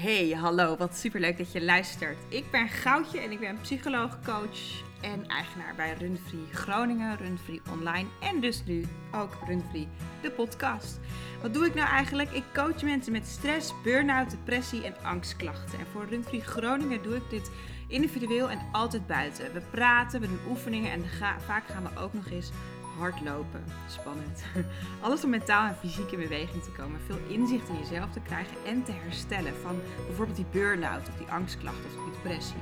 Hey, hallo, wat superleuk dat je luistert. Ik ben Goudje en ik ben psycholoog, coach en eigenaar bij Runfree Groningen, Runfree Online en dus nu ook Runfree, de podcast. Wat doe ik nou eigenlijk? Ik coach mensen met stress, burn-out, depressie en angstklachten. En voor Runfree Groningen doe ik dit individueel en altijd buiten. We praten, we doen oefeningen en vaak gaan we ook nog eens hardlopen. Spannend. Alles om mentaal en fysiek in beweging te komen. Veel inzicht in jezelf te krijgen en te herstellen van bijvoorbeeld die burn-out of die angstklacht of die depressie.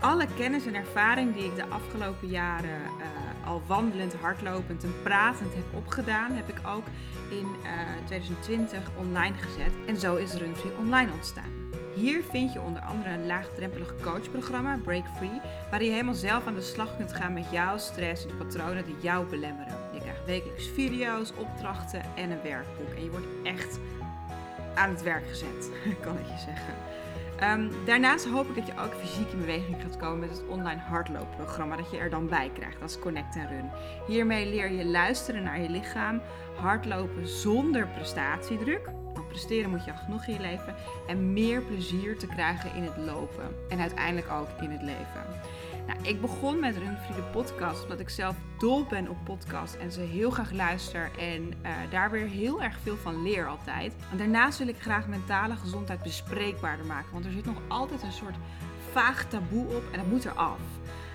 Alle kennis en ervaring die ik de afgelopen jaren uh, al wandelend, hardlopend en pratend heb opgedaan, heb ik ook in uh, eh, 2020 online gezet. En zo is Runfree Online ontstaan. Hier vind je onder andere een laagdrempelig coachprogramma, Break Free, waar je helemaal zelf aan de slag kunt gaan met jouw stress en de patronen die jou belemmeren. Je krijgt wekelijks video's, opdrachten en een werkboek. En je wordt echt aan het werk gezet, kan ik je zeggen. Ehm, daarnaast hoop ik dat je ook fysiek in beweging gaat komen met het online hardloopprogramma dat je er dan bij krijgt als Connect en Run. Hiermee leer je luisteren naar je lichaam, hardlopen zonder prestatiedruk presteren moet je al genoeg in je leven. En meer plezier te krijgen in het lopen. En uiteindelijk ook in het leven. Nou, ik begon met Runfree de podcast omdat ik zelf dol ben op podcast en ze heel graag luister en uh, daar weer heel erg veel van leer altijd. En daarnaast wil ik graag mentale gezondheid bespreekbaarder maken, want er zit nog altijd een soort vaag taboe op en dat moet eraf.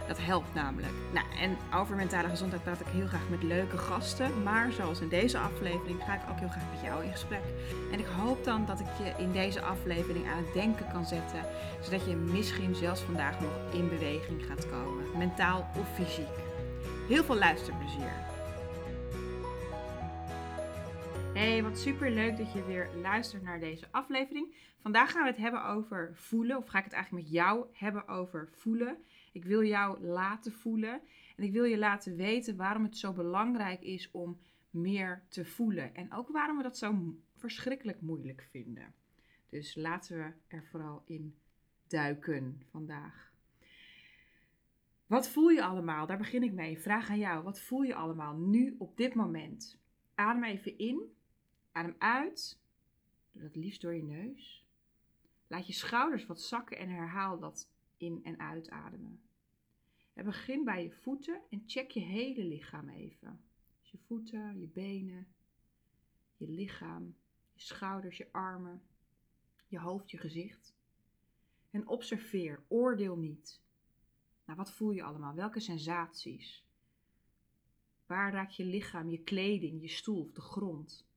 Dat helpt namelijk. Nou, en over mentale gezondheid praat ik heel graag met leuke gasten. Maar zoals in deze aflevering ga ik ook heel graag met jou in gesprek. En ik hoop dan dat ik je in deze aflevering aan het denken kan zetten. Zodat je misschien zelfs vandaag nog in beweging gaat komen. Mentaal of fysiek. Heel veel luisterplezier. Hey, wat super leuk dat je weer luistert naar deze aflevering. Vandaag gaan we het hebben over voelen, of ga ik het eigenlijk met jou hebben over voelen. Ik wil jou laten voelen en ik wil je laten weten waarom het zo belangrijk is om meer te voelen. En ook waarom we dat zo verschrikkelijk moeilijk vinden. Dus laten we er vooral in duiken vandaag. Wat voel je allemaal? Daar begin ik mee. Vraag aan jou. Wat voel je allemaal nu op dit moment? Adem even in. Adem uit. Doe dat liefst door je neus. Laat je schouders wat zakken en herhaal dat in- en uitademen. En begin bij je voeten en check je hele lichaam even. Dus je voeten, je benen, je lichaam, je schouders, je armen, je hoofd, je gezicht. En observeer, oordeel niet. Nou, wat voel je allemaal? Welke sensaties? Waar raakt je lichaam, je kleding, je stoel of de grond?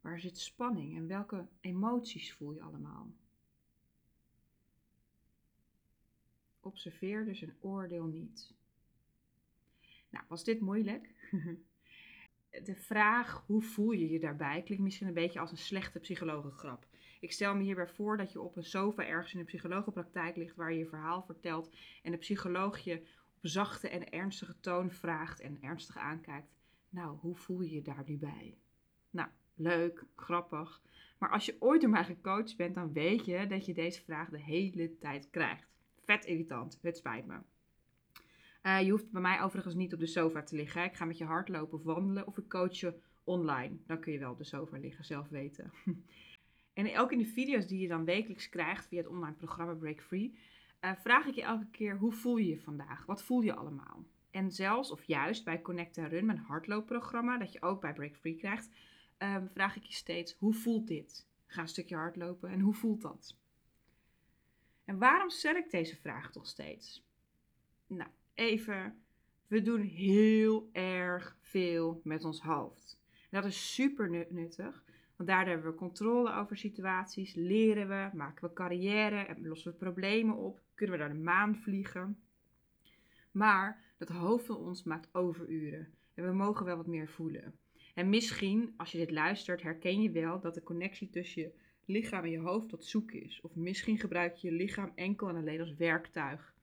Waar zit spanning en welke emoties voel je allemaal? Observeer dus een oordeel niet. Nou, was dit moeilijk? De vraag hoe voel je je daarbij klinkt misschien een beetje als een slechte psychologengrap. Ik stel me hierbij voor dat je op een sofa ergens in een psychologenpraktijk ligt waar je je verhaal vertelt en de psycholoog je op zachte en ernstige toon vraagt en ernstig aankijkt. Nou, hoe voel je je daar nu bij? Nou, leuk, grappig. Maar als je ooit door mij gecoacht bent, dan weet je dat je deze vraag de hele tijd krijgt. Vet irritant. Het spijt me. Uh, je hoeft bij mij overigens niet op de sofa te liggen. Ik ga met je hardlopen of wandelen of ik coach je online. Dan kun je wel op de sofa liggen, zelf weten. en ook in de video's die je dan wekelijks krijgt via het online programma Break Free, uh, vraag ik je elke keer hoe voel je je vandaag? Wat voel je allemaal? En zelfs of juist bij Connect Run, mijn hardloopprogramma, dat je ook bij Break Free krijgt, uh, vraag ik je steeds hoe voelt dit? Ga een stukje hardlopen en hoe voelt dat? En waarom stel ik deze vraag toch steeds? Nou, even. We doen heel erg veel met ons hoofd. Dat is super nuttig, want daardoor hebben we controle over situaties, leren we, maken we carrière en lossen we problemen op, kunnen we naar de maan vliegen. Maar dat hoofd van ons maakt overuren en we mogen wel wat meer voelen. En misschien, als je dit luistert, herken je wel dat de connectie tussen je lichaam en je hoofd tot zoek is. Of misschien gebruik je je lichaam enkel en alleen als werktuig.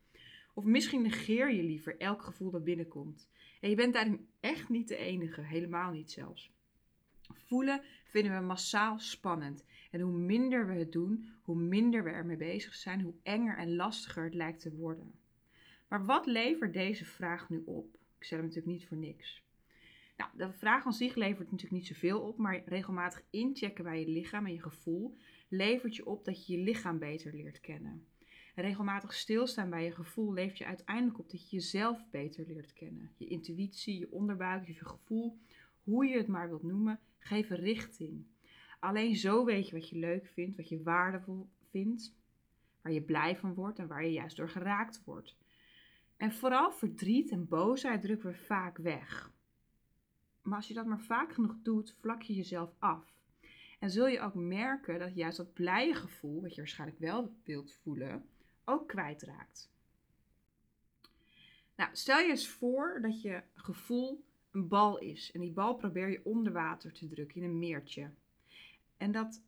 Of misschien negeer je liever elk gevoel dat binnenkomt. En je bent daarin echt niet de enige, helemaal niet zelfs. Voelen vinden we massaal spannend. En hoe minder we het doen, hoe minder we ermee bezig zijn, hoe enger en lastiger het lijkt te worden. Maar wat levert deze vraag nu op? Ik stel hem natuurlijk niet voor niks. Nou, de vraag aan zich levert natuurlijk niet zoveel op, maar regelmatig inchecken bij je lichaam en je gevoel levert je op dat je je lichaam beter leert kennen. En regelmatig stilstaan bij je gevoel levert je uiteindelijk op dat je jezelf beter leert kennen. Je intuïtie, je onderbuik, je gevoel, hoe je het maar wilt noemen, geven richting. Alleen zo weet je wat je leuk vindt, wat je waardevol vindt, waar je blij van wordt en waar je juist door geraakt wordt. En vooral verdriet en boosheid drukken we vaak weg. Maar als je dat maar vaak genoeg doet, vlak je jezelf af. En zul je ook merken dat juist dat blije gevoel, wat je waarschijnlijk wel wilt voelen, ook kwijtraakt. Nou, stel je eens voor dat je gevoel een bal is. En die bal probeer je onder water te drukken in een meertje. En dat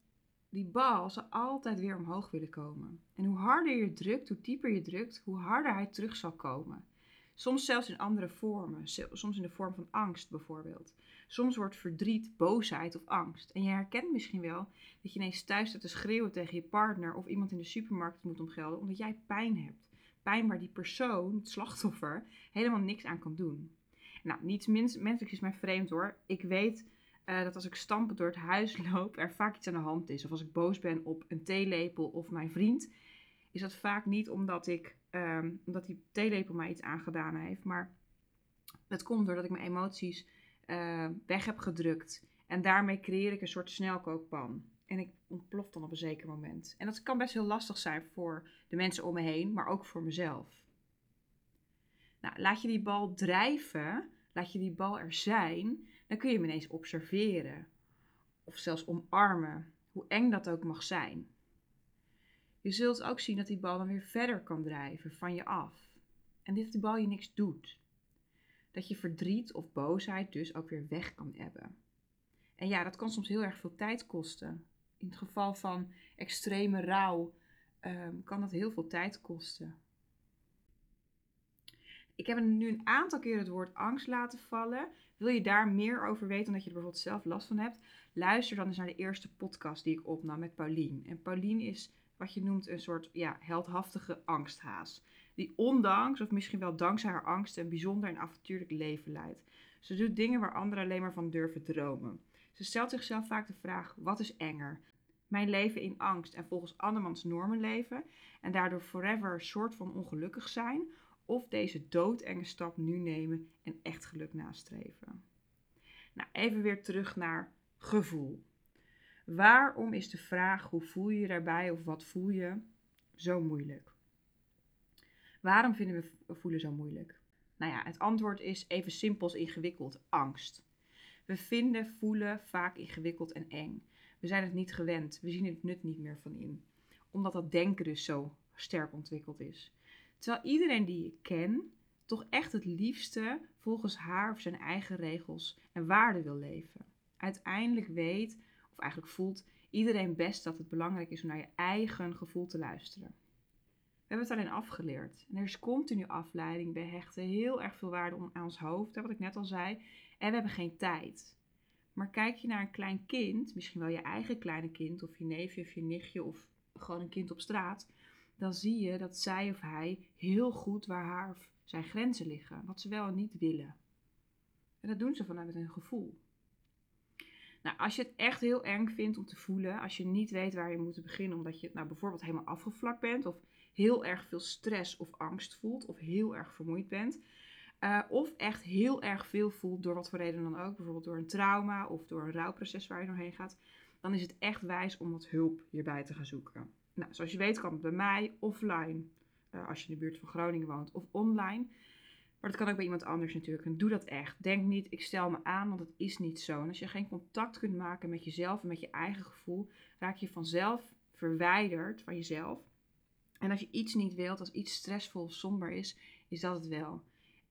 die bal zal altijd weer omhoog willen komen. En hoe harder je drukt, hoe dieper je drukt, hoe harder hij terug zal komen. Soms zelfs in andere vormen, soms in de vorm van angst bijvoorbeeld. Soms wordt verdriet, boosheid of angst. En je herkent misschien wel dat je ineens thuis staat te schreeuwen tegen je partner of iemand in de supermarkt moet omgelden omdat jij pijn hebt. Pijn waar die persoon, het slachtoffer, helemaal niks aan kan doen. Nou, niets menselijks is mij vreemd hoor. Ik weet uh, dat als ik stampend door het huis loop, er vaak iets aan de hand is. Of als ik boos ben op een theelepel of mijn vriend, is dat vaak niet omdat, ik, um, omdat die theelepel mij iets aangedaan heeft. Maar dat komt doordat ik mijn emoties uh, weg heb gedrukt. En daarmee creëer ik een soort snelkookpan. En ik ontplof dan op een zeker moment. En dat kan best heel lastig zijn voor de mensen om me heen, maar ook voor mezelf. Nou, laat je die bal drijven, laat je die bal er zijn, dan kun je hem ineens observeren. Of zelfs omarmen, hoe eng dat ook mag zijn. Je zult ook zien dat die bal dan weer verder kan drijven van je af. En dat die bal je niks doet. Dat je verdriet of boosheid dus ook weer weg kan hebben. En ja, dat kan soms heel erg veel tijd kosten. In het geval van extreme rouw um, kan dat heel veel tijd kosten. Ik heb nu een aantal keer het woord angst laten vallen. Wil je daar meer over weten, omdat je er bijvoorbeeld zelf last van hebt? Luister dan eens naar de eerste podcast die ik opnam met Paulien. En Paulien is wat je noemt een soort ja, heldhaftige angsthaas. Die ondanks, of misschien wel dankzij haar angst, een bijzonder en avontuurlijk leven leidt. Ze doet dingen waar anderen alleen maar van durven dromen. Ze stelt zichzelf vaak de vraag: wat is enger? Mijn leven in angst en volgens andermans normen leven en daardoor forever een soort van ongelukkig zijn, of deze doodenge stap nu nemen en echt geluk nastreven. Nou, even weer terug naar gevoel. Waarom is de vraag hoe voel je je daarbij of wat voel je zo moeilijk? Waarom vinden we voelen zo moeilijk? Nou ja, het antwoord is even simpels ingewikkeld: angst. We vinden voelen vaak ingewikkeld en eng. We zijn het niet gewend, we zien het nut niet meer van in, omdat dat denken dus zo sterk ontwikkeld is. Terwijl iedereen die ik ken toch echt het liefste volgens haar of zijn eigen regels en waarden wil leven. Uiteindelijk weet, of eigenlijk voelt iedereen best dat het belangrijk is om naar je eigen gevoel te luisteren. We hebben het alleen afgeleerd. En er is continu afleiding. We hechten heel erg veel waarde aan ons hoofd, wat ik net al zei. En we hebben geen tijd. Maar kijk je naar een klein kind, misschien wel je eigen kleine kind, of je neefje of je nichtje, of gewoon een kind op straat, dan zie je dat zij of hij heel goed waar haar of zijn grenzen liggen, wat ze wel en niet willen. En dat doen ze vanuit hun gevoel. Nou, als je het echt heel eng vindt om te voelen, als je niet weet waar je moet beginnen, omdat je nou, bijvoorbeeld helemaal afgevlakt bent, of heel erg veel stress of angst voelt, of heel erg vermoeid bent, uh, of echt heel erg veel voelt door wat voor reden dan ook, bijvoorbeeld door een trauma of door een rouwproces waar je doorheen gaat, dan is het echt wijs om wat hulp hierbij te gaan zoeken. Nou, zoals je weet kan het bij mij offline, uh, als je in de buurt van Groningen woont, of online. Maar dat kan ook bij iemand anders natuurlijk. En doe dat echt. Denk niet, ik stel me aan, want het is niet zo. En als je geen contact kunt maken met jezelf en met je eigen gevoel, raak je vanzelf verwijderd van jezelf. En als je iets niet wilt, als iets stressvol of somber is, is dat het wel.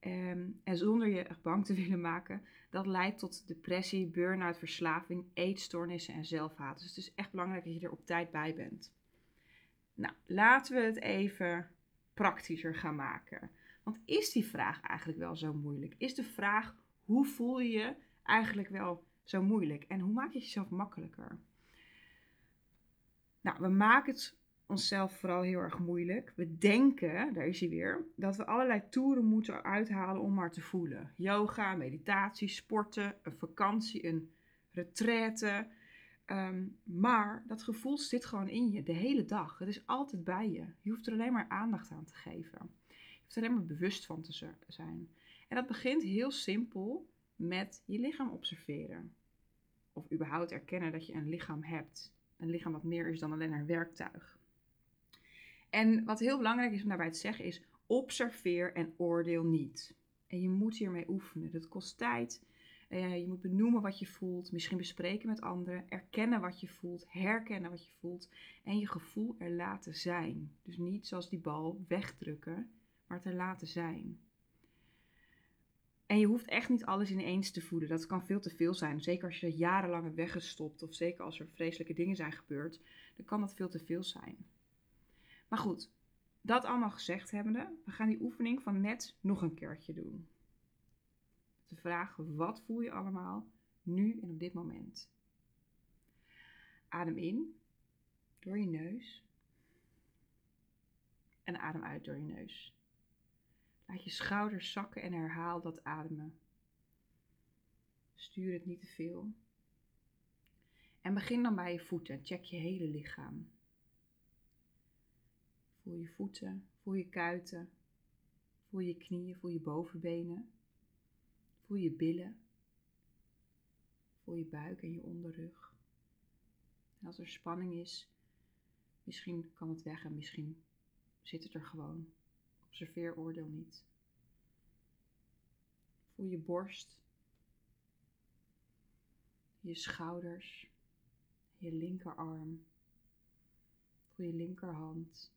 Ehm, en zonder je echt bang te willen maken, dat leidt tot depressie, burn-out, verslaving, eetstoornissen en zelfhaat. Dus het is echt belangrijk dat je er op tijd bij bent. Nou, laten we het even praktischer gaan maken. Want is die vraag eigenlijk wel zo moeilijk? Is de vraag hoe voel je je eigenlijk wel zo moeilijk? En hoe maak je het jezelf makkelijker? Nou, we maken het onszelf vooral heel erg moeilijk. We denken, daar is hij weer, dat we allerlei toeren moeten uithalen om maar te voelen. Yoga, meditatie, sporten, een vakantie, een retraite. Ehm, maar dat gevoel zit gewoon in je de hele dag. Het is altijd bij je. Je hoeft er alleen maar aandacht aan te geven. Hoeft er alleen maar bewust van te zijn. En dat begint heel simpel met je lichaam observeren. Of überhaupt erkennen dat je een lichaam hebt. Een lichaam wat meer is dan alleen een werktuig. En wat heel belangrijk is om daarbij te zeggen is: observeer en oordeel niet. En je moet hiermee oefenen. Dat kost tijd. Uh, je moet benoemen wat je voelt, misschien bespreken met anderen, erkennen wat je voelt, herkennen wat je voelt en je gevoel er laten zijn. Dus niet zoals die bal wegdrukken, maar er laten zijn. En je hoeft echt niet alles ineens te voelen. Dat kan veel te veel zijn. Zeker als je jarenlang weggestopt. Of zeker als er vreselijke dingen zijn gebeurd. Dan kan dat veel te veel zijn. Maar goed, dat allemaal gezegd hebbende. We gaan die oefening van net nog een keertje doen. De vraag, wat voel je allemaal nu en op dit moment? Adem in door je neus. En adem uit door je neus. Laat je schouders zakken en herhaal dat ademen. Stuur het niet te veel. En begin dan bij je voeten. Check je hele lichaam. Voel je voeten, voel je kuiten, voel je knieën, voel je bovenbenen. Voel je billen. Voel je buik en je onderrug. En als er spanning is, misschien kan het weg en misschien zit het er gewoon. Observeer oordeel niet. Voel je borst, je schouders, je linkerarm. Voel je linkerhand.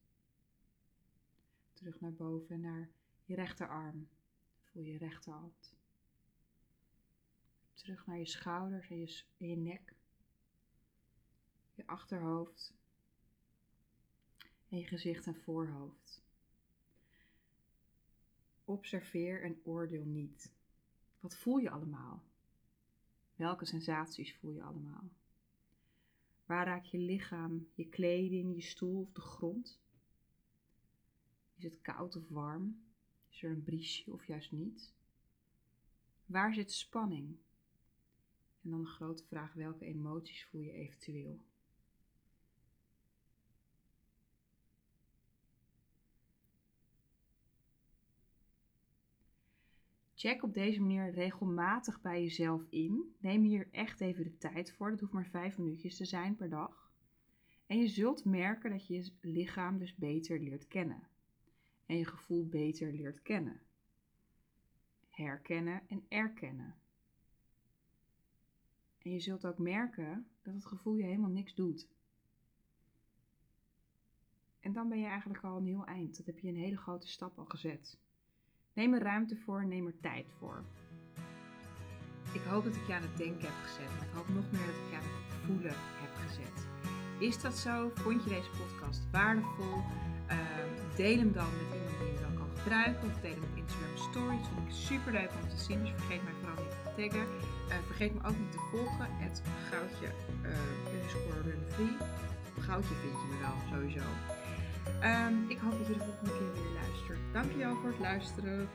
Terug naar boven naar je rechterarm. Voel je rechterhand. Terug naar je schouders en je, en je nek. Je achterhoofd. En je gezicht en voorhoofd. Observeer en oordeel niet. Wat voel je allemaal? Welke sensaties voel je allemaal? Waar raakt je lichaam, je kleding, je stoel of de grond? Is het koud of warm? Is er een briesje of juist niet? Waar zit spanning? En dan de grote vraag: welke emoties voel je eventueel? Check op deze manier regelmatig bij jezelf in. Neem hier echt even de tijd voor. Dat hoeft maar vijf minuutjes te zijn per dag. En je zult merken dat je je lichaam dus beter leert kennen. En je gevoel beter leert kennen. Herkennen en erkennen. En je zult ook merken dat het gevoel je helemaal niks doet. En dan ben je eigenlijk al een heel eind. Dat heb je een hele grote stap al gezet. Neem er ruimte voor, neem er tijd voor. Ik hoop dat ik je aan het denken heb gezet. Maar ik hoop nog meer dat ik je aan het voelen heb gezet. Is dat zo? Vond je deze podcast waardevol? Ehm, deel hem dan met iemand die je wel kan gebruiken. Of deel hem op Instagram Stories. Vind ik super leuk om te zien. Dus vergeet mij vooral niet te taggen. Uh, vergeet me ook niet te volgen. Het goudje uh, underscore runfree. Goudje vind je me wel, sowieso. Um, ik hoop dat je de volgende keer weer Dankjewel voor het luisteren.